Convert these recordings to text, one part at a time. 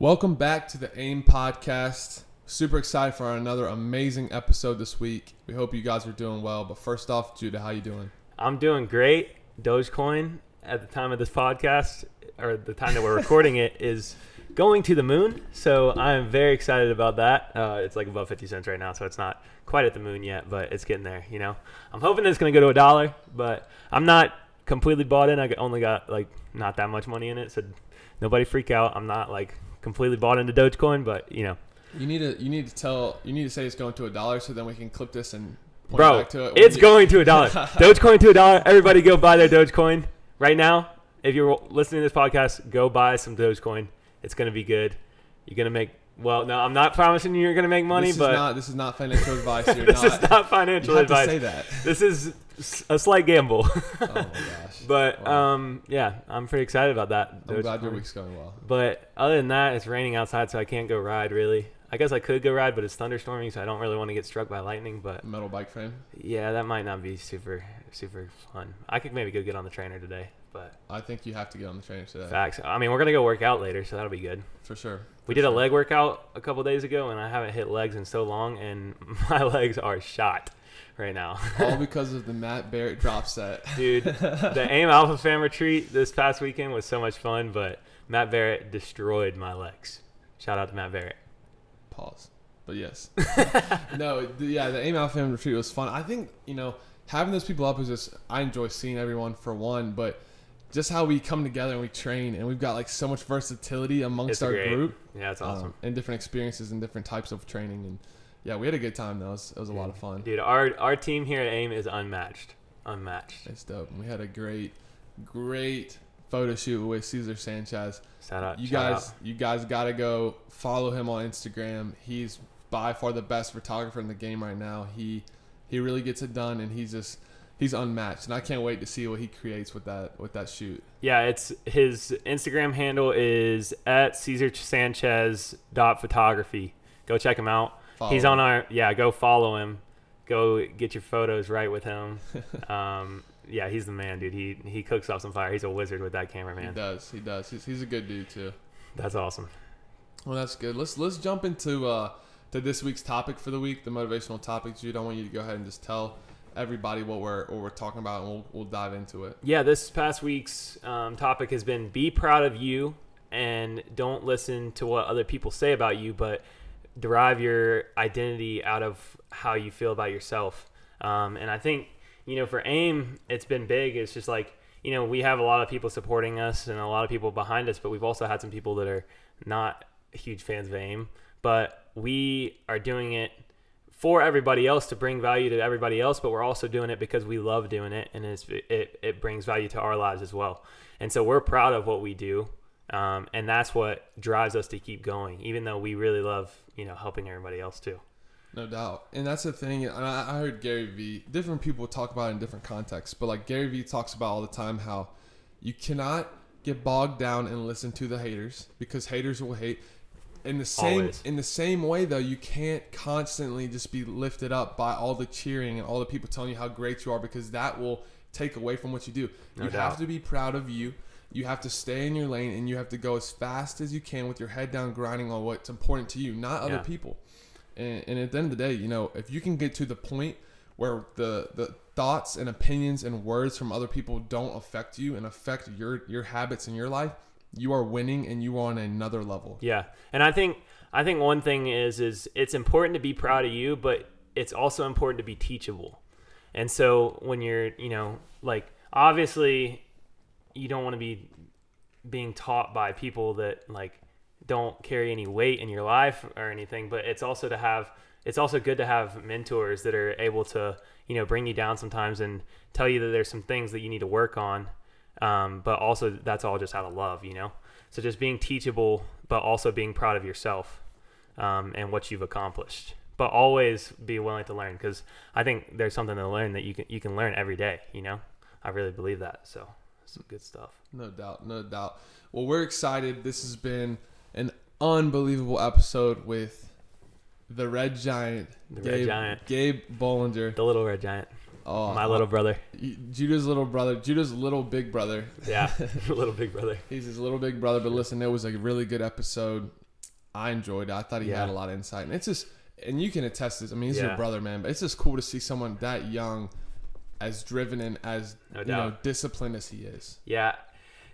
Welcome back to the AIM podcast. Super excited for another amazing episode this week. We hope you guys are doing well. But first off, Judah, how you doing? I'm doing great. Dogecoin at the time of this podcast, or the time that we're recording it, is going to the moon. So I'm very excited about that. Uh, it's like above 50 cents right now, so it's not quite at the moon yet, but it's getting there. You know, I'm hoping it's going to go to a dollar, but I'm not completely bought in. I only got like not that much money in it, so nobody freak out. I'm not like completely bought into Dogecoin, but you know, You need to you need to tell you need to say it's going to a dollar so then we can clip this and point bro, back to it. it's you- going to a dollar. Dogecoin to a dollar. Everybody go buy their Dogecoin right now. If you're listening to this podcast, go buy some Dogecoin. It's gonna be good. You're gonna make well. No, I'm not promising you you're gonna make money, this but is not this is not financial advice. You're this not, is not you financial have to advice. say that. This is a slight gamble. Oh my gosh. but Wow. um, yeah, I'm pretty excited about that. I'm glad your week's going well. But other than that, it's raining outside, so I can't go ride really. I guess I could go ride, but it's thunderstorming, so I don't really want to get struck by lightning. But Metal bike frame. yeah, that might not be super super fun. I could maybe go get on the trainer today, but I think you have to get on the trainer today. facts. I mean, we're gonna go work out later, so that'll be good. For sure. We For did a leg workout a couple days ago, and I haven't hit legs in so long, and my legs are shot right now. All because of the Matt Barrett drop set. Dude, the AIM Alpha Fan retreat this past weekend was so much fun, but Matt Barrett destroyed my legs. Shout out to Matt Barrett. Pause. But yes. no, the, yeah, the AIM Alpha Family Retreat was fun. I think, you know, having those people up is just, I enjoy seeing everyone for one, but just how we come together and we train and we've got like so much versatility amongst It's our great. group Yeah, it's um, awesome. and different experiences and different types of training. And yeah, we had a good time though. It was, it was a lot of fun. Dude, our our team here at AIM is unmatched. Unmatched. It's dope. And we had a great, great photo shoot with Cesar Sanchez. Shout out. you shout guys, out. you guys got to go follow him on Instagram. He's by far the best photographer in the game right now. He he really gets it done, and he's just he's unmatched. And I can't wait to see what he creates with that with that shoot. Yeah, it's his Instagram handle is at Caesar Sanchez dot photography. Go check him out. Follow He's him. on our yeah. Go follow him. Go get your photos right with him. um, yeah, he's the man, dude. He he cooks up some fire. He's a wizard with that camera, He does. He does. He's, he's a good dude too. That's awesome. Well, that's good. Let's let's jump into uh to this week's topic for the week, the motivational topic. Jude, I want you to go ahead and just tell everybody what we're what we're talking about, and we'll we'll dive into it. Yeah, this past week's um, topic has been be proud of you and don't listen to what other people say about you, but derive your identity out of how you feel about yourself. Um, and I think, you know, for AIM, it's been big. It's just like, you know, we have a lot of people supporting us and a lot of people behind us, but we've also had some people that are not huge fans of AIM. But we are doing it for everybody else to bring value to everybody else, but we're also doing it because we love doing it and it, it brings value to our lives as well. And so we're proud of what we do. Um, and that's what drives us to keep going, even though we really love, you know, helping everybody else too. No doubt. And that's the thing. And I, I heard Gary Vee, different people talk about it in different contexts, but like Gary Vee talks about all the time how you cannot get bogged down and listen to the haters because haters will hate. In the same Always. in the same way though, you can't constantly just be lifted up by all the cheering and all the people telling you how great you are because that will take away from what you do. No you doubt. have to be proud of you. You have to stay in your lane and you have to go as fast as you can with your head down grinding on what's important to you, not other Yeah. people. And, and at the end of the day, you know, if you can get to the point where the the thoughts and opinions and words from other people don't affect you and affect your your habits in your life, you are winning and you are on another level. Yeah, and I think I think one thing is is it's important to be proud of you, but it's also important to be teachable. And so when you're, you know, like obviously you don't want to be being taught by people that like don't carry any weight in your life or anything, but it's also to have it's also good to have mentors that are able to, you know, bring you down sometimes and tell you that there's some things that you need to work on. Um, but also that's all just out of love, you know? So just being teachable, but also being proud of yourself um, and what you've accomplished. But always be willing to learn because I think there's something to learn that you can you can learn every day. You know, I really believe that. So some good stuff. No doubt, no doubt. Well, we're excited. This has been an unbelievable episode with the Red Giant, The Gabe, Red Giant, Gabe Bollinger. the little red giant, Oh, my little oh. brother. Judah's little brother, Judah's little big brother. Yeah, little big brother. He's his little big brother. But listen, it was a really good episode. I enjoyed it. I thought he Yeah. had a lot of insight, and it's just and you can attest this. I mean, he's your brother, man, but it's just cool to see someone that young, as driven and as No you know disciplined as he is. Yeah,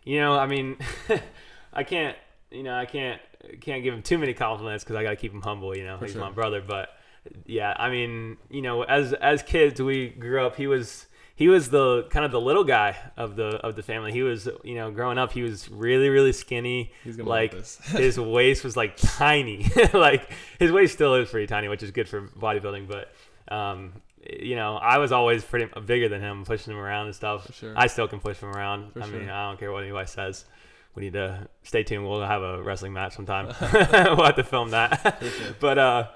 you know, I mean, I can't, you know, I can't can't give him too many compliments because I got to keep him humble. You know, he's sure. my brother. But yeah, I mean, you know, as as kids, we grew up. He was he was the kind of the little guy of the of the family. He was, you know, growing up, he was really really skinny. He's gonna like this. his waist was like tiny. like his waist still is pretty tiny, which is good for bodybuilding. But um, you know, I was always pretty bigger than him, pushing him around and stuff. Sure. I still can push him around. For I mean, sure. I don't care what anybody says. We need to stay tuned. We'll have a wrestling match sometime. we'll have to film that. but uh,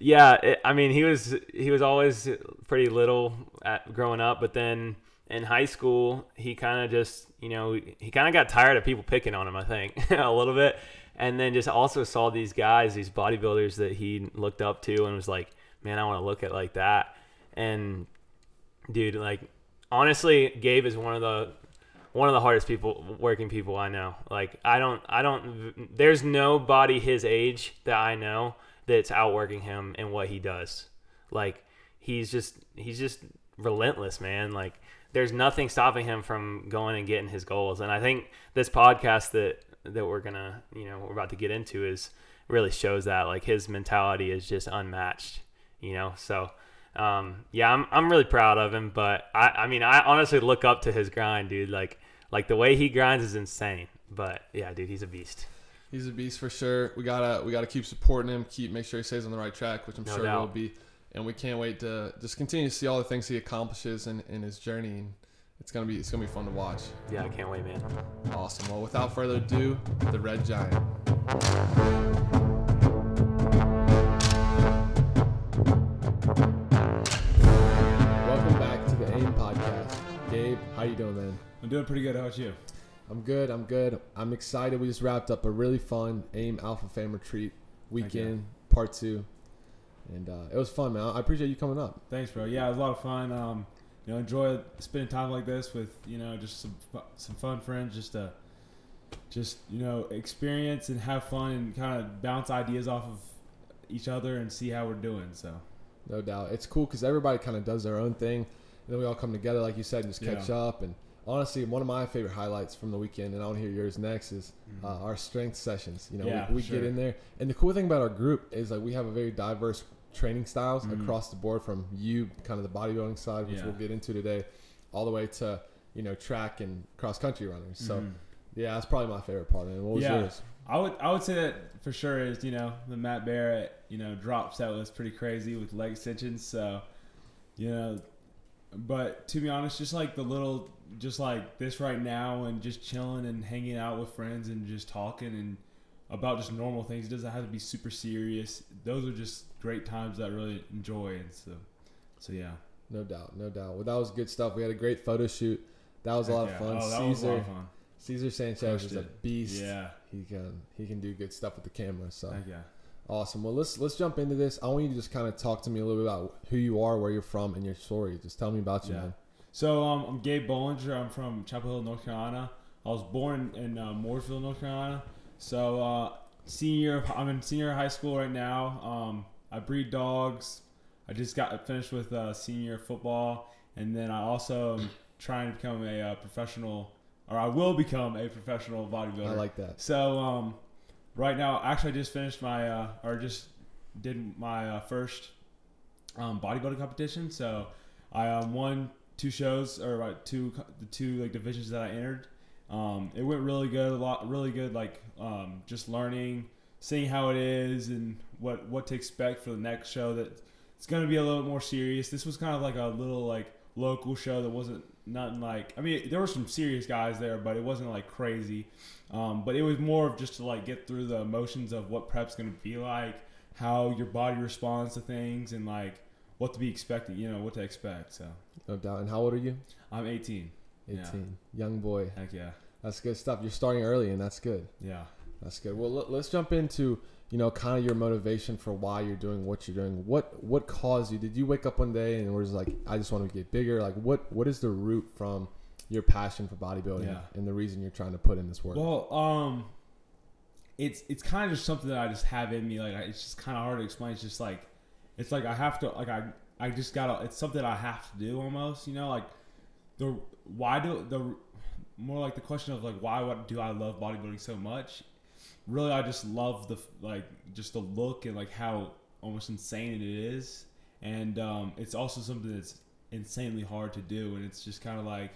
yeah, it, I mean, he was he was always pretty little at growing up, but then in high school, he kind of just you know he kind of got tired of people picking on him. I think a little bit, and then just also saw these guys, these bodybuilders that he looked up to, and was like, man, I want to look at like that. And dude, like honestly, Gabe is one of the one of the hardest people working people I know. Like I don't I don't there's nobody his age that I know that's outworking him in what he does. Like he's just he's just relentless, man. Like there's nothing stopping him from going and getting his goals. And I think this podcast that that we're gonna you know we're about to get into is really shows that like his mentality is just unmatched. You know, so um, yeah, I'm I'm really proud of him. But I I mean I honestly look up to his grind, dude. Like like the way he grinds is insane. But yeah, dude, he's a beast. He's a beast for sure. We gotta we gotta keep supporting him, keep make sure he stays on the right track, which I'm No sure doubt. will be. And we can't wait to just continue to see all the things he accomplishes in, in his journey. And it's gonna be it's gonna be fun to watch. Yeah, I can't wait, man. Awesome. Well, without further ado, the Red Giant. Welcome back to the AIM podcast. Gabe, how you doing, man? I'm doing pretty good. How about you? I'm good. I'm good. I'm excited. We just wrapped up a really fun AIM Alpha Fame retreat weekend, part two, and uh, it was fun, man. I appreciate you coming up. Thanks, bro. Yeah, it was a lot of fun. Um, you know, enjoy spending time like this with you know just some some fun friends, just to just you know experience and have fun and kind of bounce ideas off of each other and see how we're doing. So No doubt. It's cool because everybody kind of does their own thing, and then we all come together, like you said, and just catch Yeah. up. And honestly, one of my favorite highlights from the weekend, and I want to hear yours next, is uh, our strength sessions. You know, Mm-hmm. Yeah, we, we sure. get in there, and the cool thing about our group is like we have a very diverse training styles Mhm. across the board, from you, kind of the bodybuilding side, which Yeah. we'll get into today, all the way to you know track and cross country runners. So Mhm. yeah, that's probably my favorite part. And what was Yeah. yours? I would I would say that for sure is you know the Matt Barrett you know drop set was pretty crazy with leg extensions. So you know, but to be honest, just like the little just like this right now and just chilling and hanging out with friends and just talking and about just normal things. It doesn't have to be super serious. Those are just great times that I really enjoy and so so yeah. No doubt, no doubt. Well, that was good stuff. We had a great photo shoot. That was a lot of fun. Oh, that Caesar, was a lot of fun. Caesar Sanchez Crushed is a it. beast. Yeah. He can he can do good stuff with the camera. So Heck yeah. Awesome. Well, let's let's jump into this. I want you to just kind of talk to me a little bit about who you are, where you're from, and your story. Just tell me about you, Yeah. man. So um, I'm Gabe Bollinger. I'm from Chapel Hill, North Carolina. I was born in uh, Mooresville, North Carolina. So uh, senior, I'm in senior high school right now. Um, I breed dogs. I just got finished with uh, senior football, and then I also am trying to become a uh, professional, or I will become a professional bodybuilder. I like that. So um, right now, actually, I just finished my uh, or just did my uh, first um, bodybuilding competition. So I um, won two shows or uh, two the two like divisions that I entered. Um, it went really good, a lot really good. Like um, just learning, seeing how it is, and what what to expect for the next show. That it's gonna be a little more serious. This was kind of like a little like local show that wasn't nothing like. I mean, there were some serious guys there, but it wasn't like crazy. Um, but it was more of just to like get through the emotions of what prep's gonna be like, how your body responds to things, and like what to be expecting. You know what to expect. So No doubt. And how old are you? I'm 18. 18. Yeah. Young boy. Heck yeah, That's good stuff. You're starting early, and that's good. yeah. That's good. Well, let, let's jump into you know kind of your motivation for why you're doing what you're doing. What what caused you? Did you wake up one day and was like, I just want to get bigger? Like, what what is the root from your passion for bodybuilding Yeah. and the reason you're trying to put in this work? Well, um, it's it's kind of just something that I just have in me. Like I, it's just kind of hard to explain. It's just like it's like I have to like I I just gotta. It's something I have to do almost. You know, like the why do the more like the question of like why what do I love bodybuilding so much? Really, I just love the like just the look and like how almost insane it is, and um, it's also something that's insanely hard to do, and it's just kind of like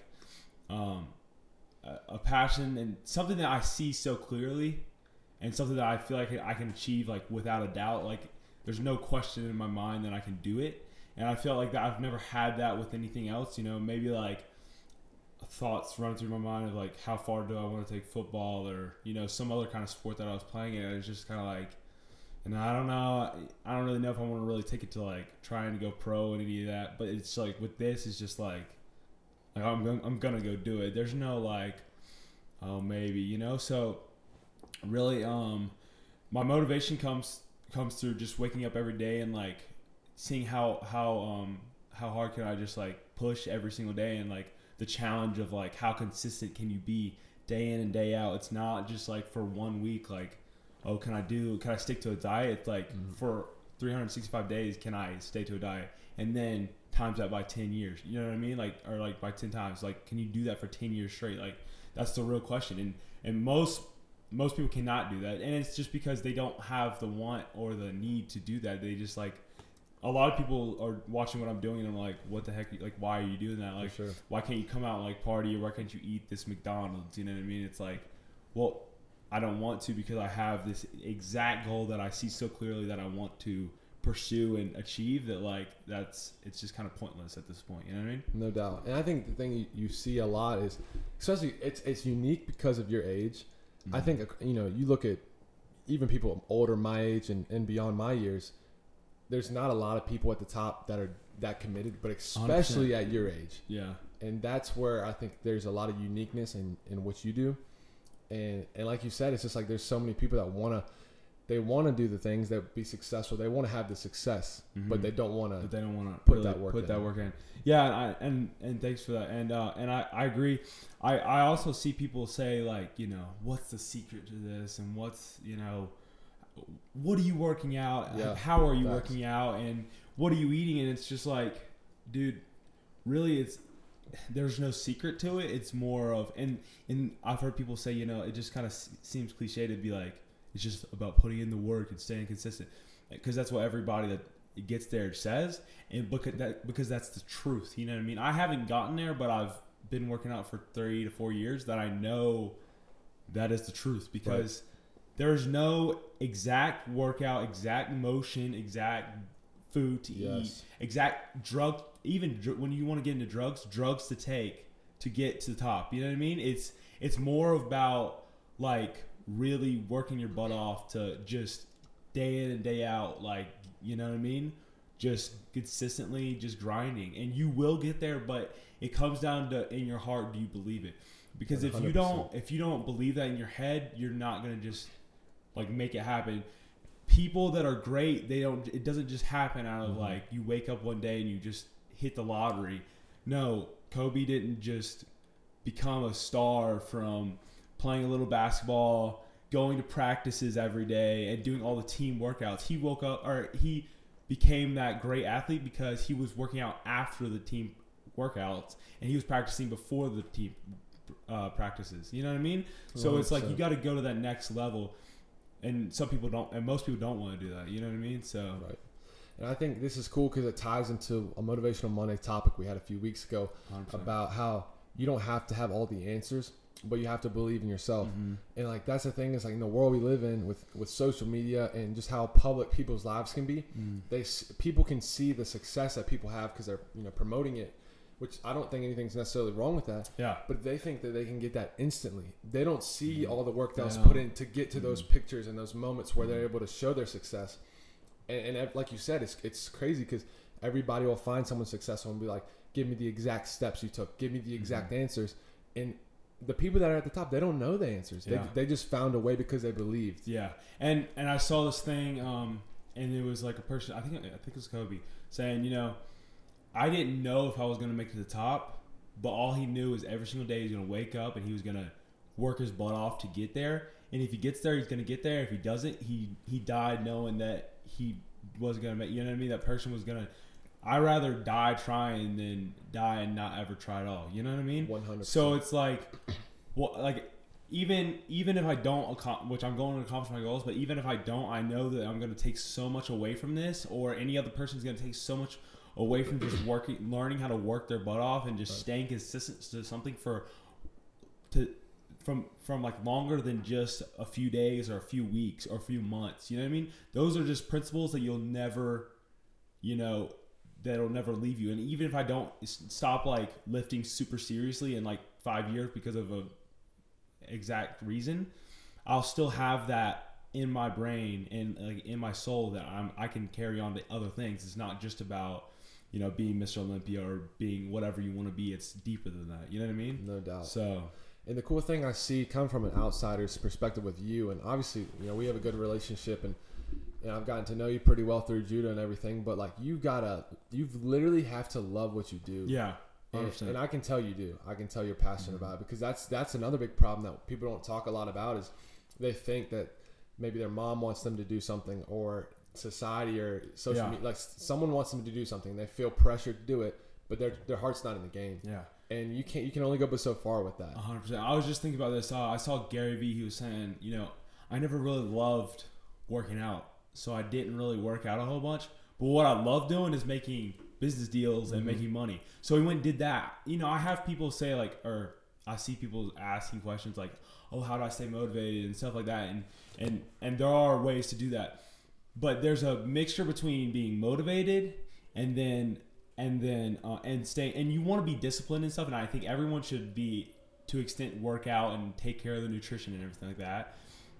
um, a, a passion and something that I see so clearly, and something that I feel like I can achieve like without a doubt. Like there's no question in my mind that I can do it, and I feel like that I've never had that with anything else. You know, maybe like thoughts run through my mind of like how far do I want to take football or you know some other kind of sport that I was playing It was just kind of like and I don't know I don't really know if I want to really take it to like trying to go pro and any of that but it's like with this it's just like like I'm gonna, I'm gonna go do it. There's no like oh maybe you know? So really um my motivation comes comes through just waking up every day and like seeing how how um how hard can I just like push every single day and like the challenge of like how consistent can you be day in and day out. It's not just like for one week like oh can I do can I stick to a diet? It's like mm-hmm. for 365 days can I stay to a diet and then times that by 10 years. You know what I mean? Like or like by 10 times. Like can you do that for 10 years straight? Like that's the real question. And and most most people cannot do that. And it's just because they don't have the want or the need to do that. They just like a lot of people are watching what I'm doing and I'm like, what the heck? Like, why are you doing that? Like, sure. why can't you come out and like party or why can't you eat this McDonald's? You know what I mean? It's like, well, I don't want to because I have this exact goal that I see so clearly that I want to pursue and achieve that like that's it's just kind of pointless at this point you know what i mean no doubt and i think the thing you, see a lot is especially it's it's unique because of your age mm-hmm. i think you know you look at even people older my age and, and beyond my years there's not a lot of people at the top that are that committed, but especially 100%. at your age. Yeah. And that's where I think there's a lot of uniqueness in, in what you do. And and like you said, it's just like there's so many people that wanna they want to do the things that be successful. They want to have the success, mm-hmm. but they don't want to. They don't want to put really that work. Put in. that work in. Yeah, and, I, and and thanks for that. And uh, and I, I agree. I I also see people say like you know what's the secret to this and what's you know what are you working out? Yeah, How are you facts. working out? And what are you eating? And it's just like, dude, really, it's there's no secret to it. It's more of and and I've heard people say, you know, it just kind of s- seems cliche to be like, it's just about putting in the work and staying consistent, because that's what everybody that gets there says, and because that because that's the truth. You know what I mean? I haven't gotten there, but I've been working out for three to four years. That I know that is the truth because. Right there's no exact workout, exact motion, exact food to yes. eat, exact drug. Even dr- when you want to get into drugs, drugs to take to get to the top. You know what I mean? It's it's more about like really working your butt off to just day in and day out. Like you know what I mean? Just consistently, just grinding, and you will get there. But it comes down to in your heart, do you believe it? Because 100%. if you don't, if you don't believe that in your head, you're not gonna just like make it happen. People that are great, they don't. It doesn't just happen out of mm-hmm. like you wake up one day and you just hit the lottery. No, Kobe didn't just become a star from playing a little basketball, going to practices every day, and doing all the team workouts. He woke up, or he became that great athlete because he was working out after the team workouts, and he was practicing before the team uh, practices. You know what I mean? So it's like you got to go to that next level and some people don't, and most people don't want to do that. You know what I mean? So right. And I think this is cool because it ties into a motivational Monday topic we had a few weeks ago 100%. about how you don't have to have all the answers, but you have to believe in yourself. Mm-hmm. And like that's the thing is like in the world we live in with with social media and just how public people's lives can be, mm. they people can see the success that people have because they're you know promoting it which I don't think anything's necessarily wrong with that. Yeah. But they think that they can get that instantly. They don't see mm-hmm. all the work that was put in to get to mm-hmm. those pictures and those moments where they're mm-hmm. able to show their success. And, and like you said, it's it's crazy because everybody will find someone successful and be like, "Give me the exact steps you took. Give me the exact mm-hmm. answers." And the people that are at the top, they don't know the answers. Yeah. They, they just found a way because they believed. Yeah. And and I saw this thing, um, and it was like a person. I think I think it was Kobe saying, you know I didn't know if I was going to make it to the top, but all he knew is every single day he's going to wake up and he was going to work his butt off to get there. And if he gets there, he's gonna get there. If he doesn't, he he died knowing that he wasn't gonna make. You know what I mean? That person was gonna. I rather die trying than die and not ever try at all. You know what I mean? One hundred. So it's like, well, like even even if I don't, which I'm going to accomplish my goals, but even if I don't, I know that I'm going to take so much away from this, or any other person's going to take so much away from just working, learning how to work their butt off, and just staying consistent to something for to from from like longer than just a few days or a few weeks or a few months. You know what I mean? Those are just principles that you'll never, you know, that'll never leave you. And even if I don't stop like lifting super seriously in like five years because of a exact reason, I'll still have that in my brain and like in my soul that I'm I can carry on to other things. It's not just about you know being Mr. Olympia or being whatever you want to be. It's deeper than that. You know what I mean? No doubt. So And the cool thing I see come from an outsider's perspective with you, and obviously, you know, we have a good relationship, and know, I've gotten to know you pretty well through Judah and everything. But like, you gotta, you literally have to love what you do. yeah, And, and I can tell you do. I can tell you're passionate mm-hmm. about it because that's that's another big problem that people don't talk a lot about is they think that maybe their mom wants them to do something or society or social Yeah. media like someone wants them to do something. They feel pressured to do it, but their their heart's not in the game. yeah. And you can't you can only go but so far with that. hundred percent. I was just thinking about this. Uh, I saw Gary Vee. He was saying, you know, I never really loved working out, so I didn't really work out a whole bunch. But what I love doing is making business deals and making money. So he went and did that. You know, I have people say like, or I see people asking questions like, "Oh, how do I stay motivated?" and stuff like that. And and and there are ways to do that, but there's a mixture between being motivated and then and then uh, and stay and you want to be disciplined and stuff. And I think everyone should be to extent work out and take care of the nutrition and everything like that.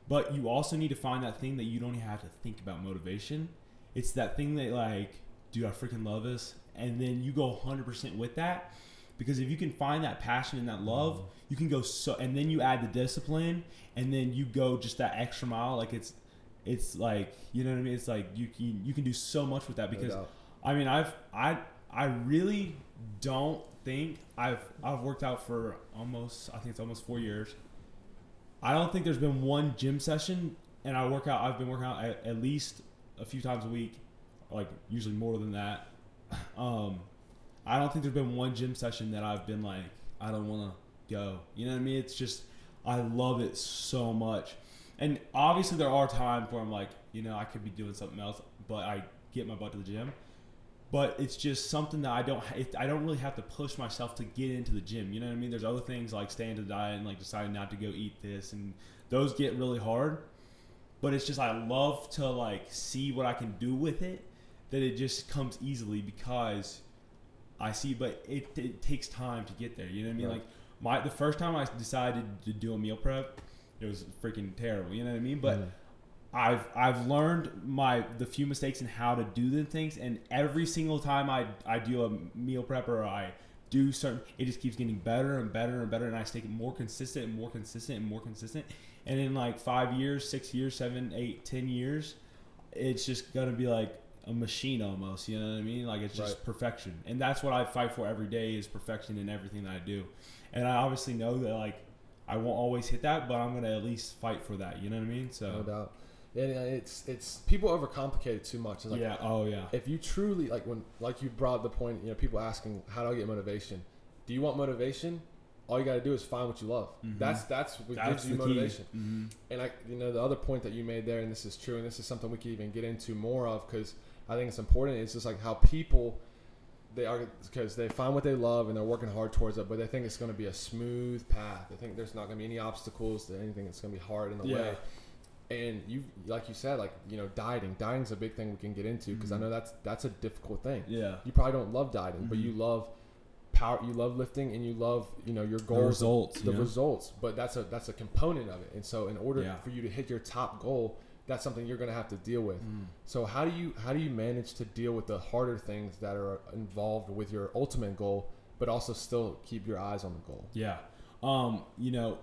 But you also need to find that thing that you don't have to think about motivation. It's that thing that like, dude, I freaking love this, and then you go 100% with that. Because if you can find that passion and that love, you can go so, and then you add the discipline, and then you go just that extra mile. Like it's, it's like you know what I mean. It's like you can you can do so much with that because doubt. I mean, I've I I really don't think I've I've worked out for almost I think it's almost four years. I don't think there's been one gym session, and I work out. I've been working out at, at least a few times a week, like usually more than that. Um, I don't think there's been one gym session that I've been like I don't want to go. You know what I mean? It's just I love it so much, and obviously there are times where I'm like, you know, I could be doing something else, but I get my butt to the gym but it's just something that I don't it, I don't really have to push myself to get into the gym. You know what I mean? There's other things like staying to the diet and like deciding not to go eat this and those get really hard. But it's just I love to like see what I can do with it that it just comes easily because I see but it, it takes time to get there. You know what I mean? Right. Like my the first time I decided to do a meal prep, it was freaking terrible. You know what I mean? But Mhm. I've I've learned my the few mistakes and how to do the things, and every single time I I do a meal prep or I do certain, it just keeps getting better and better and better, and I stay more consistent and more consistent and more consistent, and in like five years, six years, seven, eight, ten years, it's just gonna be like a machine almost. You know what I mean? Like it's just Right. perfection, and that's what I fight for every day is perfection in everything that I do, and I obviously know that like. I won't always hit that, but I'm gonna at least fight for that. You know what I mean? So No doubt. And uh, it's it's people overcomplicate it too much. It's like yeah. Oh yeah. if you truly like when like you brought up the point, you know, people asking how do I get motivation? Do you want motivation? All you got to do is find what you love. Mhm. That's that's what That's gives you motivation. Mhm. And I, you know, the other point that you made there, and this is true, and this is something we could even get into more of because I think it's important. It's just like how people they are because they find what they love and they're working hard towards it, but they think it's going to be a smooth path. They think there's not going to be any obstacles to anything that's going to be hard in the Yeah. way. And you, like you said, like you know, dieting. Dieting's a big thing we can get into because I Mhm. know that's that's a difficult thing. Yeah. You probably don't love dieting, but Mhm. you love power. You love lifting, and you love you know your goals results, the yeah. results but that's a that's a component of it and so in order Yeah. for you to hit your top goal that's something you're going to have to deal with Mm. so how do you how do you manage to deal with the harder things that are involved with your ultimate goal but also still keep your eyes on the goal Yeah. Um, you know,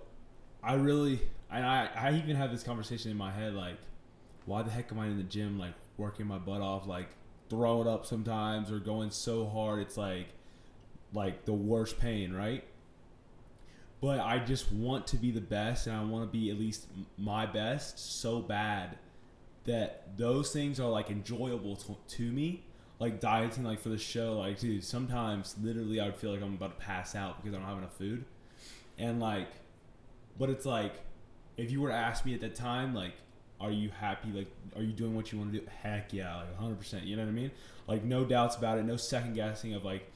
I really and I, I even have this conversation in my head like, why the heck am I in the gym like working my butt off, like throwing up sometimes or going so hard it's like like the worst pain, right? But I just want to be the best, and I want to be at least my best so bad that those things are like enjoyable to, to me. Like dieting, like for the show, like dude, sometimes literally I would feel like I'm about to pass out because I don't have enough food, and like, but it's like, if you were to ask me at that time, like, are you happy? Like, are you doing what you want to do? Heck yeah, like 100. percent You know what I mean? Like, no doubts about it. No second guessing of like,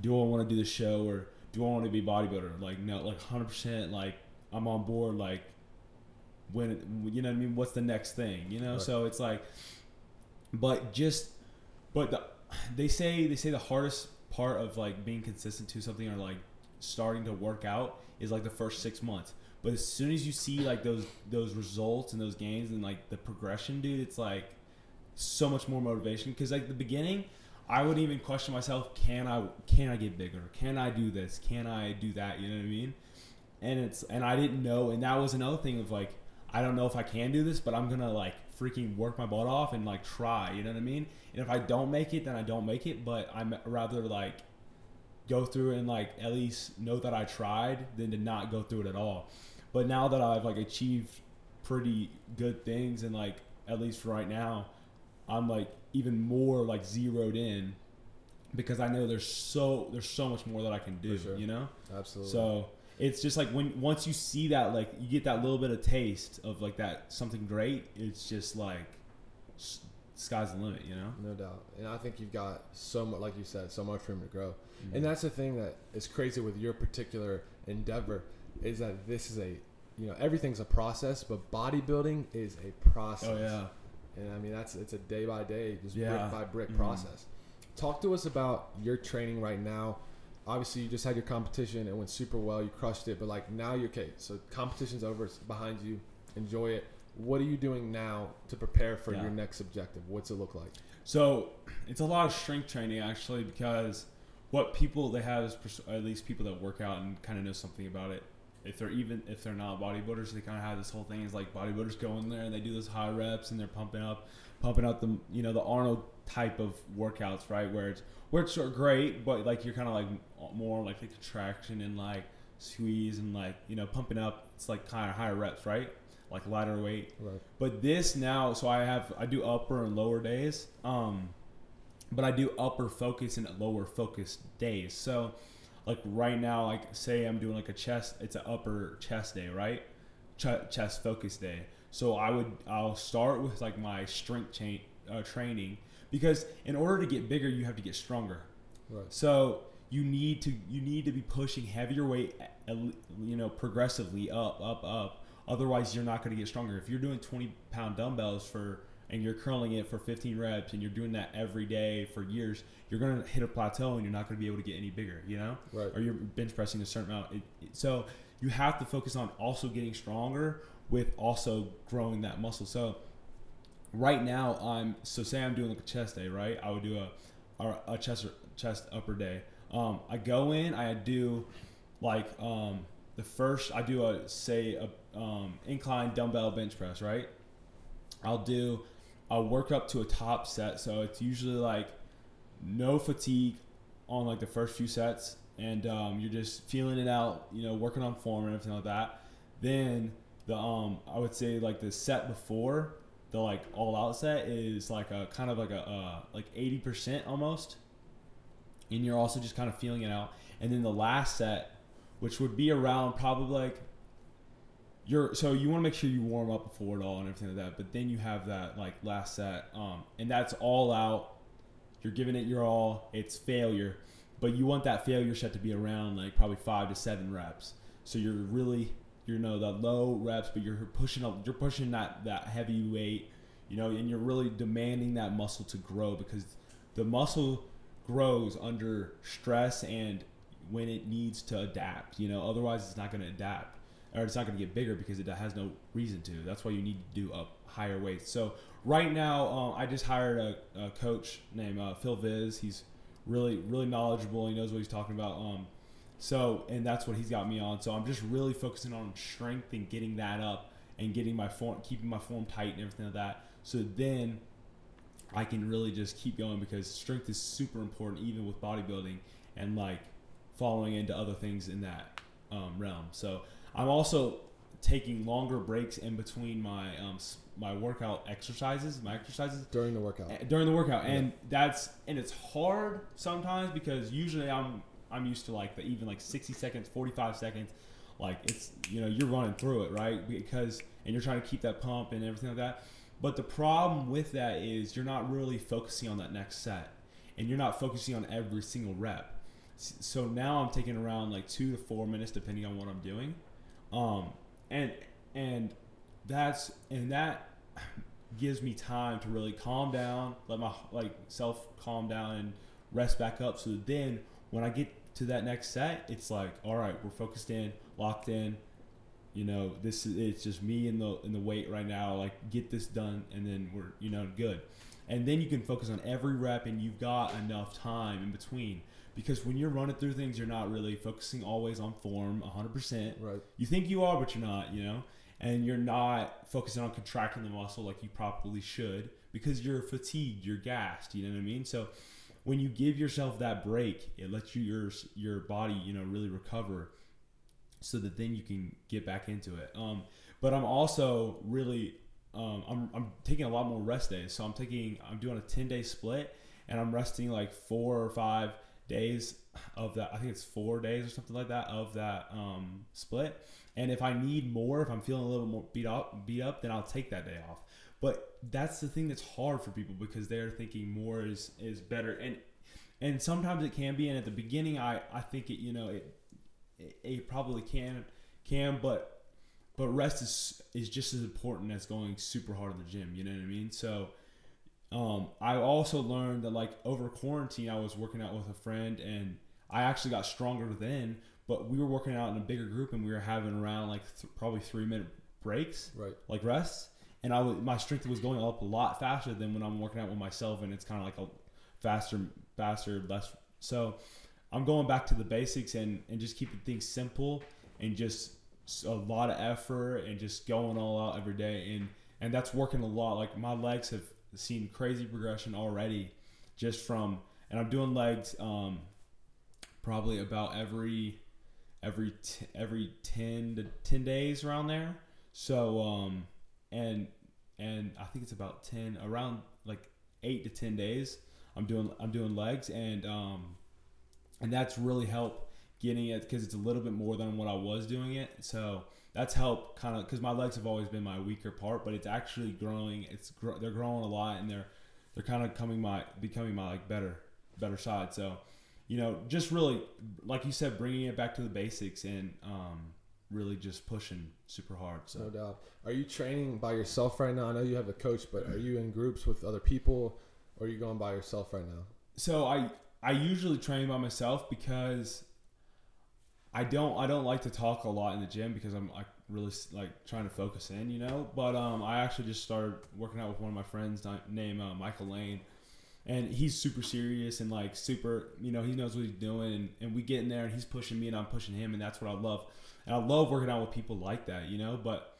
do I want to do the show or do I want to be a bodybuilder? Like, no, like 100. percent Like, I'm on board. Like, when you know what I mean? What's the next thing? You know? Right. So it's like, but just, but the, they say they say the hardest part of like being consistent to something or like starting to work out is like the first six months. But as soon as you see like those those results and those gains and like the progression, dude, it's like so much more motivation. Because like the beginning, I would even question myself: Can I can I get bigger? Can I do this? Can I do that? You know what I mean? And it's and I didn't know, and that was another thing of like I don't know if I can do this, but I'm gonna like freaking work my butt off and like try. You know what I mean? And if I don't make it, then I don't make it. But I'm rather like go through and like at least know that I tried than to not go through it at all. But now that I've like achieved pretty good things and like at least right now, I'm like even more like zeroed in because I know there's so there's so much more that I can do. Sure. You know. Absolutely. So it's just like when once you see that, like you get that little bit of taste of like that something great. It's just like sky's the limit, you know. No doubt. And I think you've got so much, like you said, so much room to grow. Mm-hmm. And that's the thing that is crazy with your particular endeavor is that this is a, you know, everything's a process, but bodybuilding is a process. Oh yeah. And I mean, that's it's a day by day, just Yeah. brick by brick Mhm. process. Talk to us about your training right now. Obviously, you just had your competition. It went super well. You crushed it. But like now, you're okay. So competition's over. It's behind you. Enjoy it. What are you doing now to prepare for Yeah. your next objective? What's it look like? So it's a lot of strength training actually because what people they have is pers- at least people that work out and kind of know something about it. If they're even if they're not bodybuilders, they kind of have this whole thing is like bodybuilders go in there and they do those high reps and they're pumping up, pumping out the you know the Arnold type of workouts, right? Where it's which are great, but like you're kind of like more like the contraction and like squeeze and like you know pumping up. It's like kind of higher reps, right? Like lighter weight. Right. But this now, so I have I do upper and lower days. Um, but I do upper focus and lower focus days. So, like right now, like say I'm doing like a chest, it's an upper chest day, right? Ch- chest focus day. So I would I'll start with like my strength chain uh, training because in order to get bigger, you have to get stronger. Right. So you need to you need to be pushing heavier weight, you know, progressively up, up, up. Otherwise, you're not going to get stronger. If you're doing 20 pound dumbbells for and you're curling it for 15 reps and you're doing that every day for years, you're going to hit a plateau and you're not going to be able to get any bigger. You know, Right. or you're bench pressing a certain amount. It, it- so you have to focus on also getting stronger with also growing that muscle. So right now I'm so say I'm doing like a chest day, right? I would do a a, a chest chest upper day. Um, I go in, I do like um, the first I do a say a um, incline dumbbell bench press, right? I'll do I'll work up to a top set, so it's usually like no fatigue on like the first few sets, and um, you're just feeling it out, you know, working on form and everything like that. Then the um, I would say like the set before the like all out set is like a kind of like a uh, like eighty percent almost, and you're also just kind of feeling it out. And then the last set, which would be around probably like you're so you want to make sure you warm up before it all and everything like that. But then you have that like last set, um, and that's all out. You're giving it your all. It's failure, but you want that failure set to be around like probably five to seven reps. So you're really you know the low reps, but you're pushing up. You're pushing that that heavy weight, you know, and you're really demanding that muscle to grow because the muscle grows under stress and when it needs to adapt. You know, otherwise it's not going to adapt or it's not going to get bigger because it has no reason to. That's why you need to do up higher weights. So right now, um, I just hired a, a coach named uh, Phil Viz. He's really really knowledgeable. He knows what he's talking about. Um, so and that's what he's got me on. So I'm just really focusing on strength and getting that up and getting my form, keeping my form tight and everything like that. So then I can really just keep going because strength is super important even with bodybuilding and like following into other things in that um, realm. So I'm also taking longer breaks in between my um, my workout exercises, my exercises. During the workout. during the workout, and that's and it's hard sometimes because usually I'm I'm used to like the even like 60 seconds, 45 seconds, like it's you know you're running through it right? Because and you're trying to keep that pump and everything like that. But the problem with that is you're not really focusing on that next set, and you're not focusing on every single rep. So now I'm taking around like two to four minutes depending on what I'm doing, um, and and that's and that gives me time to really calm down, let my like self calm down and rest back up. So then when I get to that next set, it's like, all right, we're focused in, locked in. You know, this is it's just me in the in the weight right now. Like get this done, and then we're you know good. And then you can focus on every rep, and you've got enough time in between. Because when you're running through things, you're not really focusing always on form 100%. Right. You think you are, but you're not, you know? And you're not focusing on contracting the muscle like you probably should because you're fatigued, you're gassed, you know what I mean? So when you give yourself that break, it lets you your your body, you know, really recover so that then you can get back into it. Um, but I'm also really um, I'm, I'm taking a lot more rest days. So I'm taking I'm doing a 10 day split and I'm resting like four or five days of that. I think it's four days or something like that of that um, split. And if I need more, if I'm feeling a little bit more beat up, beat up, then I'll take that day off. But that's the thing that's hard for people because they're thinking more is is better, and and sometimes it can be. And at the beginning, I I think it you know it it, it probably can can, but but rest is is just as important as going super hard in the gym. You know what I mean? So um, I also learned that like over quarantine, I was working out with a friend, and I actually got stronger then. But we were working out in a bigger group, and we were having around like th- probably three minute breaks, Right. like rests. And I was, my strength was going up a lot faster than when I'm working out with myself, and it's kind of like a faster, faster, less. So I'm going back to the basics and and just keeping things simple and just a lot of effort and just going all out every day and and that's working a lot. Like my legs have seen crazy progression already, just from and I'm doing legs um probably about every every t- every 10 to 10 days around there. So um and and i think it's about 10 around like 8 to 10 days i'm doing i'm doing legs and um and that's really helped getting it because it's a little bit more than what i was doing it. So that's helped kind of because my legs have always been my weaker part but it's actually growing it's gr- they're growing a lot and they're they're kind of coming my becoming my like better better side so you know, just really, like you said, bringing it back to the basics and um, really just pushing super hard. So No doubt. Are you training by yourself right now? I know you have a coach, but are you in groups with other people, or are you going by yourself right now? so I I usually train by myself because I don't I don't like to talk a lot in the gym because I'm like really like trying to focus in, you know. But um, I actually just started working out with one of my friends named uh, Michael Lane, and he's super serious and like super, you know, he knows what he's doing, and, and we get in there and he's pushing me and I'm pushing him, and that's what I love, and I love working out with people like that, you know. But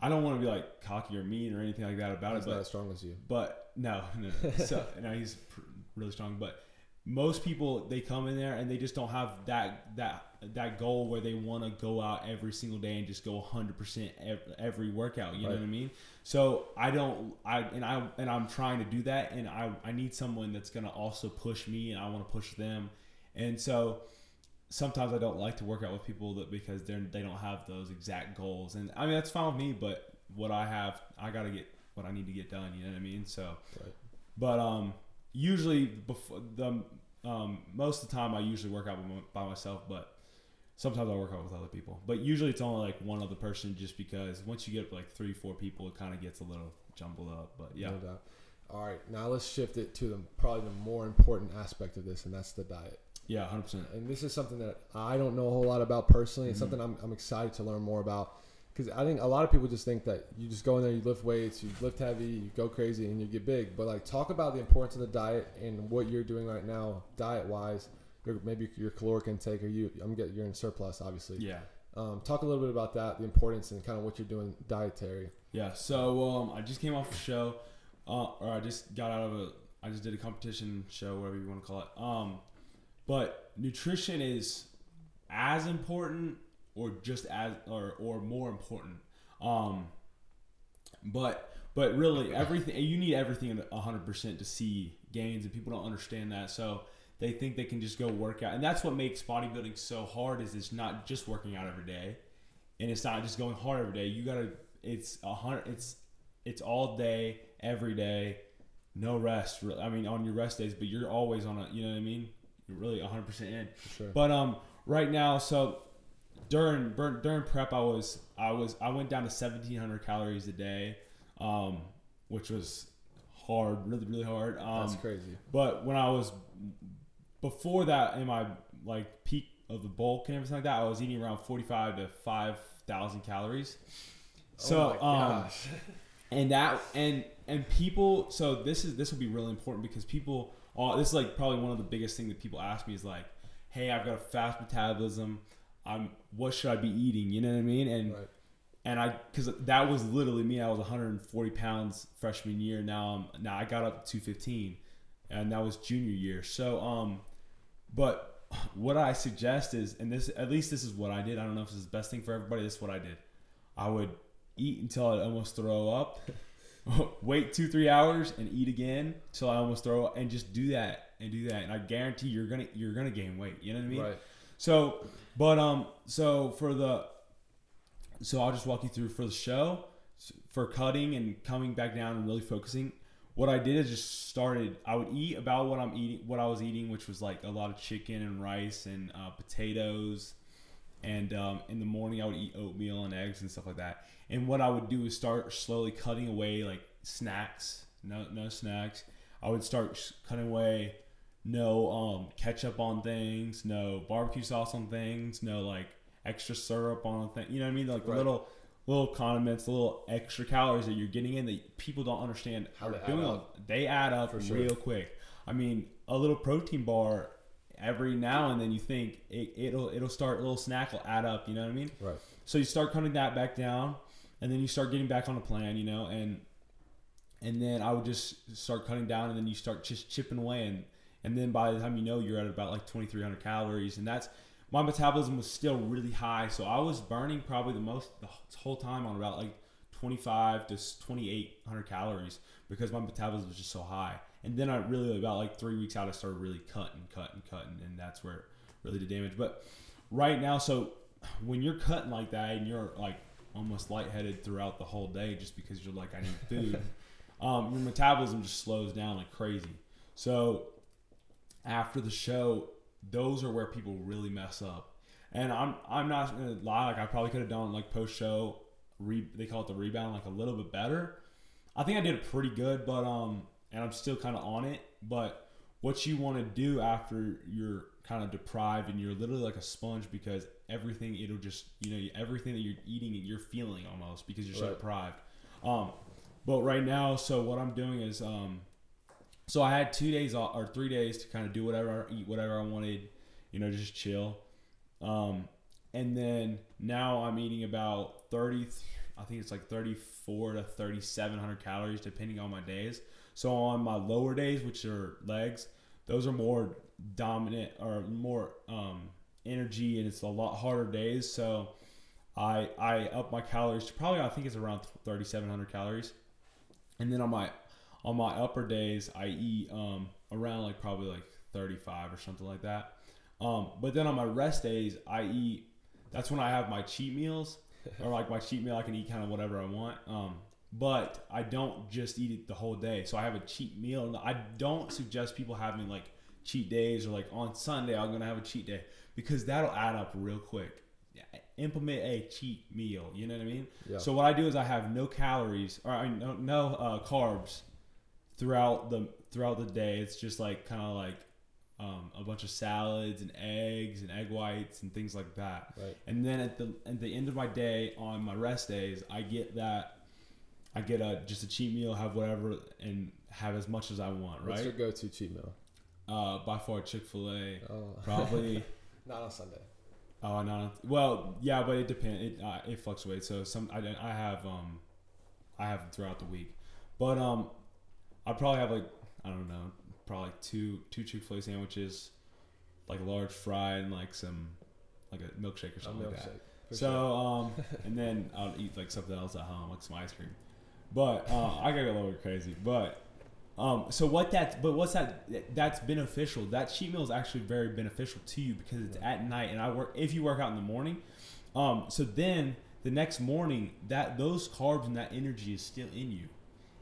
I don't want to be like cocky or mean or anything like that about He's it, not but as strong as you. but no, no, no. so no, he's pr- really strong. But most people they come in there and they just don't have that that that goal where they want to go out every single day and just go 100 percent every workout. You know what I mean? So I don't. I and I and I'm trying to do that, and I I need someone that's gonna also push me, and I want to push them, and so. Sometimes I don't like to work out with people that because they're they don't have those exact goals, and I mean that's fine with me. But what I have, I got to get what I need to get done. You know what I mean? So, Right. but um, usually before the um, most of the time I usually work out by myself, but sometimes I work out with other people. But usually it's only like one other person, just because once you get like three, four people, it kind of gets a little jumbled up. But yeah, No. All right, now let's shift it to the probably the more important aspect of this, and that's the diet. yeah, hundred percent. And this is something that I don't know a whole lot about personally. It's Mhm. something I'm, I'm excited to learn more about because I think a lot of people just think that you just go in there, you lift weights, you lift heavy, you go crazy, and you get big. But like, talk about the importance of the diet and what you're doing right now, diet wise. Maybe your caloric intake, or you, I'm getting you're in surplus, obviously. Yeah. Um, talk a little bit about that, the importance, and kind of what you're doing dietary. Yeah, so um, I just came off a show, uh, or I just got out of a, I just did a competition show, whatever you want to call it. Um, but nutrition is as important or just as or or more important. Um, but but really everything you need everything at hundred percent to see gains, and people don't understand that. So they think they can just go work out, and that's what makes bodybuilding so hard. Is it's not just working out every day, and it's not just going hard every day. You gotta it's a hundred it's it's all day every day, no rest. Really. I mean on your rest days, but you're always on a you know what I mean. You're really hundred percent in. Sure. But um, right now, so during during prep, I was I was I went down to seventeen hundred calories a day, um, which was hard, really really hard. Um, That's crazy. But when I was before that, in my like peak of the bulk and everything like that, I was eating around forty five to five thousand calories. So oh my um, and that and and people. So this is this will be really important because people. All, this is like probably one of the biggest thing that people ask me is like, "Hey, I've got a fast metabolism. I'm what should I be eating? You know what I mean? And Right. and I because that was literally me. I was 140 pounds freshman year. Now I'm now I got up to 215, and that was junior year. So um, but what I suggest is, and this at least this is what I did. I don't know if this is the best thing for everybody. This is what I did. I would eat until I almost throw up. wait two three hours and eat again till I almost throw up, and just do that and do that, and I guarantee you're gonna you're gonna gain weight. You know what I mean? Right. So, but um, so for the, so I'll just walk you through for the show, for cutting and coming back down and really focusing. What I did is just started. I would eat about what I'm eating, what I was eating, which was like a lot of chicken and rice and uh, potatoes, and um, in the morning I would eat oatmeal and eggs and stuff like that. And what I would do is start slowly cutting away like snacks, no no snacks. I would start cutting away no um, ketchup on things, no barbecue sauce on things, no like extra syrup on thing. You know what I mean? Like the Right. little little condiments, little extra calories that you're getting in that people don't understand How are they add doing. up. They add up For sure. real quick. I mean, a little protein bar every now and then you think it, it'll it'll start a little snack will add up. You know what I mean? Right. So you start cutting that back down, and then you start getting back on the plan, you know, and and then I would just start cutting down, and then you start just chipping away, and and then by the time you know, you're at about like 2,300 calories, and that's my metabolism was still really high, so I was burning probably the most the whole time on about like 25 to 2,800 calories because my metabolism was just so high, and then I really about like three weeks out, I started really cutting, cutting, cutting, and that's where it really did damage. But right now, so when you're cutting like that and you're like almost lightheaded throughout the whole day just because you're like I need food, um, your metabolism just slows down like crazy. So after the show, those are where people really mess up. And I'm I'm not gonna lie, like I probably could have done like post show re they call it the rebound like a little bit better. I think I did it pretty good, but um and I'm still kind of on it. But what you want to do after you're kind of deprived and you're literally like a sponge because everything it'll just you know everything that you're eating and you're feeling almost because you're so Right. deprived. Um, but right now, so what I'm doing is um, so I had two days off, or three days to kind of do whatever, eat whatever I wanted, you know, just chill. Um, and then now I'm eating about 30, I think it's like 34 to 3,700 calories depending on my days. So on my lower days, which are legs, those are more dominant or more um, energy and it's a lot harder days. So I I up my calories to probably I think it's around 3,700 calories. And then on my on my upper days, I eat um, around like probably like 35 or something like that. Um, but then on my rest days, I eat. That's when I have my cheat meals, or like my cheat meal. I can eat kind of whatever I want. Um, but I don't just eat it the whole day. So I have a cheat meal, and I don't suggest people having like cheat days or like on Sunday I'm gonna have a cheat day because that'll add up real quick. Implement a cheat meal. You know what I mean? Yeah. So what I do is I have no calories or I mean, no, no uh, carbs throughout the throughout the day. It's just like kind of like um, a bunch of salads and eggs and egg whites and things like that. Right. And then at the at the end of my day on my rest days, I get that I get a just a cheat meal, have whatever, and have as much as I want. Right. What's your go-to cheat meal? Uh, by far Chick Fil A, Oh. probably. Not on Sunday. Oh no! Well, yeah, but it depends. It uh, it fluctuates. So some I, I have um, I have throughout the week, but um, I probably have like I don't know, probably two two Chick Fil A sandwiches, like a large fry and like some like a milkshake or something like that. milkshake. So um, and then I'll eat like something else at home, like some ice cream. But uh, I gotta go a little bit crazy. But um, so what that? But what's that? That's beneficial. That cheat meal is actually very beneficial to you because it's at night, and I work. If you work out in the morning, um, so then the next morning, that those carbs and that energy is still in you,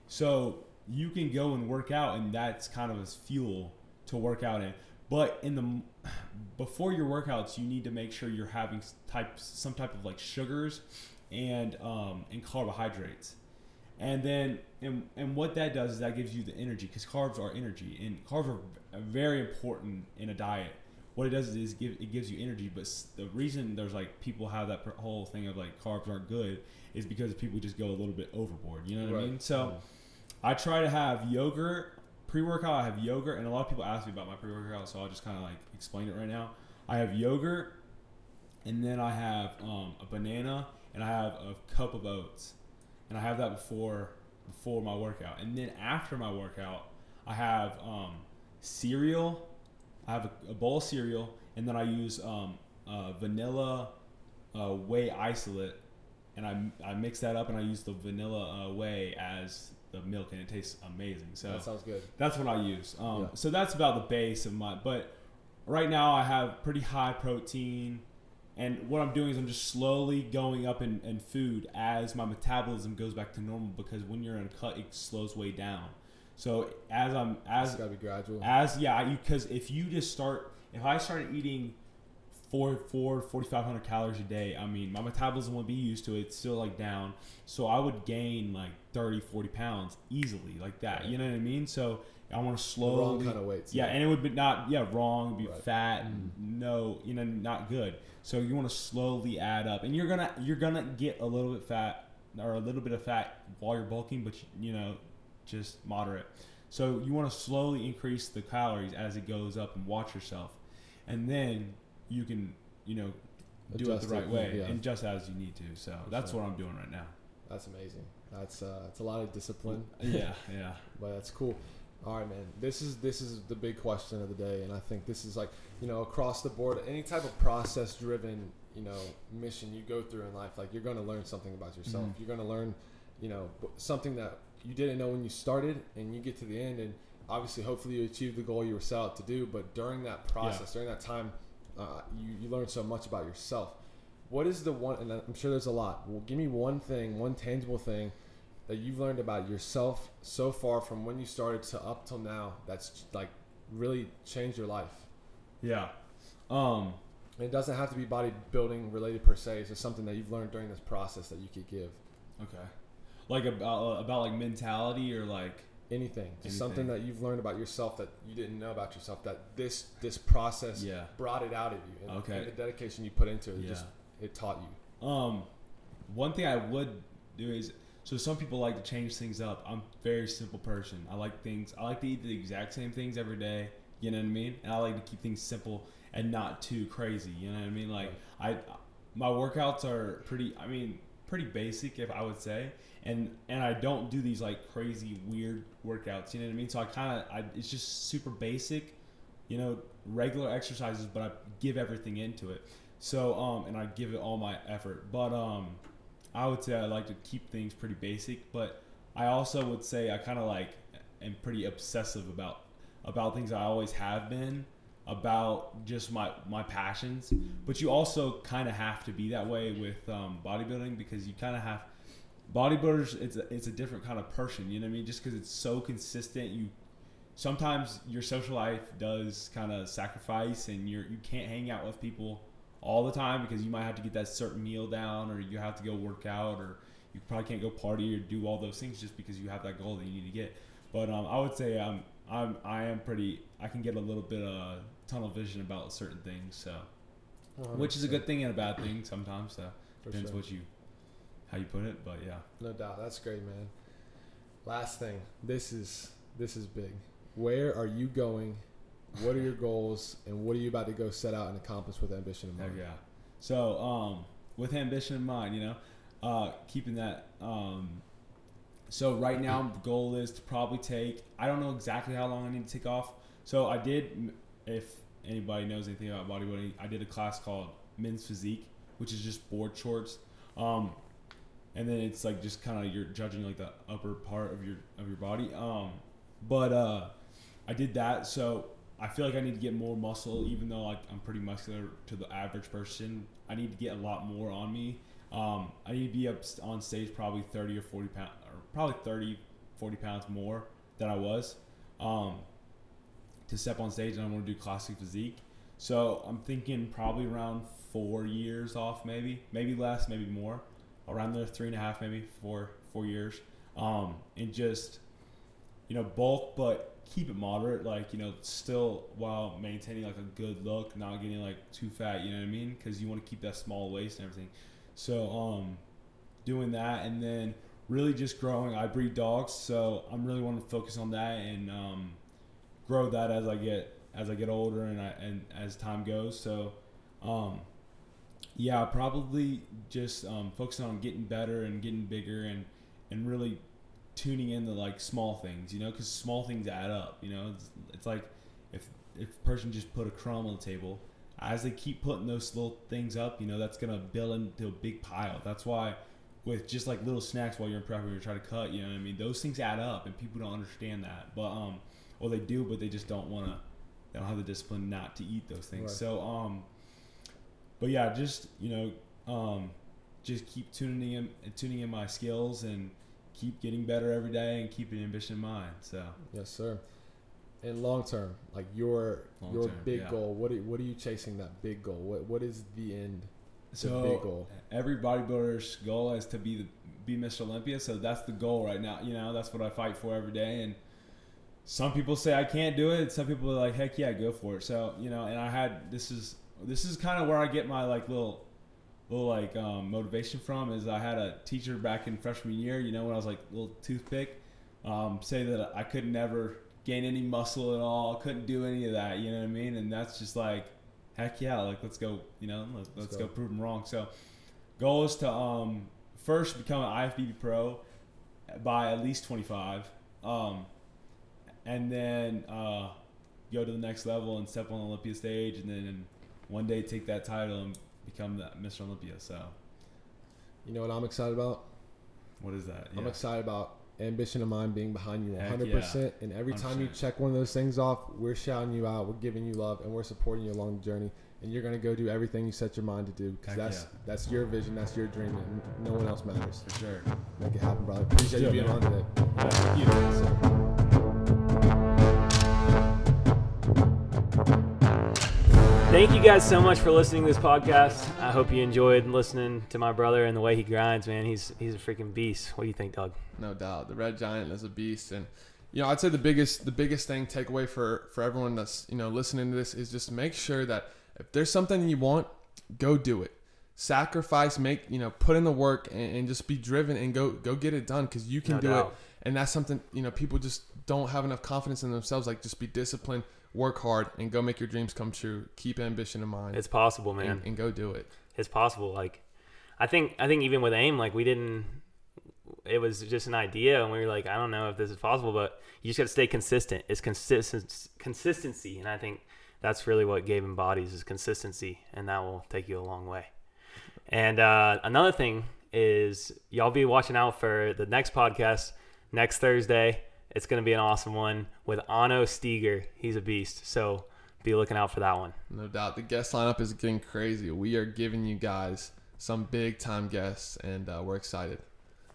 so you can go and work out, and that's kind of as fuel to work out in. But in the before your workouts, you need to make sure you're having types some type of like sugars and um, and carbohydrates. And then and, and what that does is that gives you the energy because carbs are energy and carbs are very important in a diet. What it does is give it gives you energy, but the reason there's like people have that whole thing of like carbs aren't good is because people just go a little bit overboard. You know what right. I mean? So I try to have yogurt pre-workout i have yogurt and a lot of people ask me about my pre-workout so i'll just kind of like explain it right now. I have yogurt and then i have um, a banana and i have a cup of oats. And i have that before before my workout. And then after my workout i have um, cereal. I have a, a, bowl of cereal and then i use um, uh, vanilla uh, whey isolate and I, I mix that up and i use the vanilla uh, whey as the milk and it tastes amazing. So that sounds good. That's what I use. Um, yeah. So that's about the base of my. But right now I have pretty high protein, and what I'm doing is I'm just slowly going up in, in food as my metabolism goes back to normal. Because when you're in a cut, it slows way down. So as I'm as it's gotta be gradual. As yeah, because if you just start, if I started eating four four forty five hundred calories a day. I mean my metabolism would be used to it. It's still like down. So i would gain like 30 40 pounds easily like that. You know what i mean? So i want to slowly wrong kind of weights yeah, yeah, and it would be not yeah wrong be right. fat mm. no you know not good. So you want to slowly add up and you're gonna you're gonna get a little bit fat or a little bit of fat while you're bulking but you know just moderate. So you want to slowly increase the calories as it goes up and watch yourself. And then you can you know do Adjust it the right it, way yeah. and just as you need to. So For that's sure. what I'm doing right now. That's amazing. That's uh, it's a lot of discipline. yeah, yeah. But that's cool. All right, man. This is this is the big question of the day, and I think this is like you know across the board, any type of process driven you know mission you go through in life, like you're going to learn something about yourself. Mm-hmm. You're going to learn you know something that you didn't know when you started, and you get to the end, and obviously, hopefully, you achieve the goal you were set out to do. But during that process, yeah. during that time uh, you, you learn so much about yourself. What is the one, and I'm sure there's a lot. Well, give me one thing, one tangible thing that you've learned about yourself so far from when you started to up till now that's like really changed your life. Yeah. Um, it doesn't have to be bodybuilding related per se. It's just something that you've learned during this process that you could give. Okay. Like about about like mentality or like anything just anything. something that you've learned about yourself that you didn't know about yourself that this this process yeah. brought it out of you and, okay. and the dedication you put into it yeah. just it taught you um one thing i would do is so some people like to change things up i'm a very simple person i like things i like to eat the exact same things every day you know what i mean and i like to keep things simple and not too crazy you know what i mean like i my workouts are pretty i mean pretty basic if i would say and and I don't do these like crazy weird workouts. You know what I mean? So I kind of it's just super basic, you know, regular exercises, but I give everything into it. So um and I give it all my effort. But um I would say I like to keep things pretty basic, but I also would say I kind of like am pretty obsessive about about things I always have been about just my my passions. But you also kind of have to be that way with um, bodybuilding because you kind of have bodybuilders it's a, it's a different kind of person you know what i mean just because it's so consistent you sometimes your social life does kind of sacrifice and you're you can't hang out with people all the time because you might have to get that certain meal down or you have to go work out or you probably can't go party or do all those things just because you have that goal that you need to get but um, i would say i'm i'm i am pretty i can get a little bit of tunnel vision about certain things so 100%. which is a good thing and a bad thing sometimes so For depends sure. what you how you put it, but yeah. No doubt. That's great, man. Last thing. This is this is big. Where are you going? What are your goals and what are you about to go set out and accomplish with ambition in mind? Heck yeah. So, um, with ambition in mind, you know, uh, keeping that um, so right now the goal is to probably take I don't know exactly how long I need to take off. So I did if anybody knows anything about bodybuilding, I did a class called Men's Physique which is just board shorts. Um, and then it's like just kind of you're judging like the upper part of your of your body. Um, but uh, I did that, so I feel like I need to get more muscle, even though like I'm pretty muscular to the average person. I need to get a lot more on me. Um, I need to be up on stage probably 30 or 40 pounds, or probably 30, 40 pounds more than I was um, to step on stage, and I want to do classic physique. So I'm thinking probably around four years off, maybe, maybe less, maybe more, around there, three and a half, maybe four, four years, um, and just you know bulk, but keep it moderate, like you know, still while maintaining like a good look, not getting like too fat. You know what I mean? Because you want to keep that small waist and everything. So um, doing that, and then really just growing. I breed dogs, so I'm really wanting to focus on that and um, grow that as I get as I get older and I, and as time goes. So um, yeah, probably just um, focusing on getting better and getting bigger and and really tuning in the like small things, you know, because small things add up. You know, it's, it's like if if a person just put a crumb on the table, as they keep putting those little things up, you know, that's gonna build into a big pile. That's why with just like little snacks while you're in prep or you're trying to cut, you know what I mean? Those things add up and people don't understand that. But um or they do, but they just don't wanna they don't have the discipline not to eat those things. Right. So um but yeah, just, you know, um just keep tuning in tuning in my skills and keep getting better every day and keeping ambition in mind. So Yes, sir. And long term, like your Long your term, big yeah. goal. What are, what are you chasing? That big goal. What what is the end? The so big goal. every bodybuilder's goal is to be the be Mr. Olympia. So that's the goal right now. You know, that's what I fight for every day. And some people say I can't do it. Some people are like, heck yeah, go for it. So you know, and I had this is this is kind of where I get my like little little like um, motivation from. Is I had a teacher back in freshman year. You know, when I was like little toothpick, um, say that I could never gain any muscle at all. Couldn't do any of that. You know what I mean? And that's just like, heck yeah, like let's go. You know, let's, let's go. go prove them wrong. So goal is to um, first become an IFBB pro by at least 25 um, and then uh, go to the next level and step on the Olympia stage and then one day take that title and become that Mr. Olympia so You know what I'm excited about? what is that I'm excited about ambition of mine being behind you 100%. And every time you check one of those things off, we're shouting you out, we're giving you love, and we're supporting you along the journey. And you're gonna go do everything you set your mind to do because that's yeah. that's your vision, that's your dream, and no one else matters. for sure Make it happen, brother. Appreciate you being on today. Thank you guys so much for listening to this podcast. I hope you enjoyed listening to my brother and the way he grinds, man. He's he's a freaking beast. What do you think, Doug? No doubt, the red giant is a beast, and you know I'd say the biggest the biggest thing takeaway for for everyone that's you know listening to this is just make sure that if there's something you want, go do it. Sacrifice, make you know put in the work, and, and just be driven and go go get it done because you can No do doubt. it. And that's something you know people just don't have enough confidence in themselves. Like just be disciplined, work hard, and go make your dreams come true. Keep ambition in mind, It's possible, man. and, and go do it. it's possible. Like, I think I think even with aim, like we didn't. It was just an idea, and we were like, I don't know if this is possible, but you just got to stay consistent. It's consistent consistency, and I think that's really what Gabe embodies is consistency, and that will take you a long way. And uh, another thing is y'all be watching out for the next podcast next Thursday. It's gonna be an awesome one with Ano Steger. He's a beast, so be looking out for that one. No doubt. The guest lineup is getting crazy. We are giving you guys some big time guests, and uh, we're excited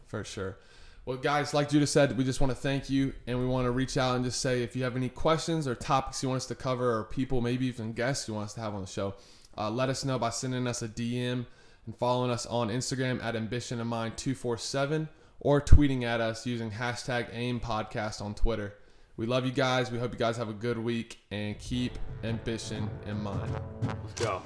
for sure. Well, guys, like Judah said, we just want to thank you, and we want to reach out and just say if you have any questions or topics you want us to cover, or people, maybe even guests you want us to have on the show, uh, let us know by sending us a DM and following us on Instagram at Ambition of Mind 247 or tweeting at us using hashtag AIM Podcast on Twitter. We love you guys. We hope you guys have a good week and keep ambition in mind. Let's go.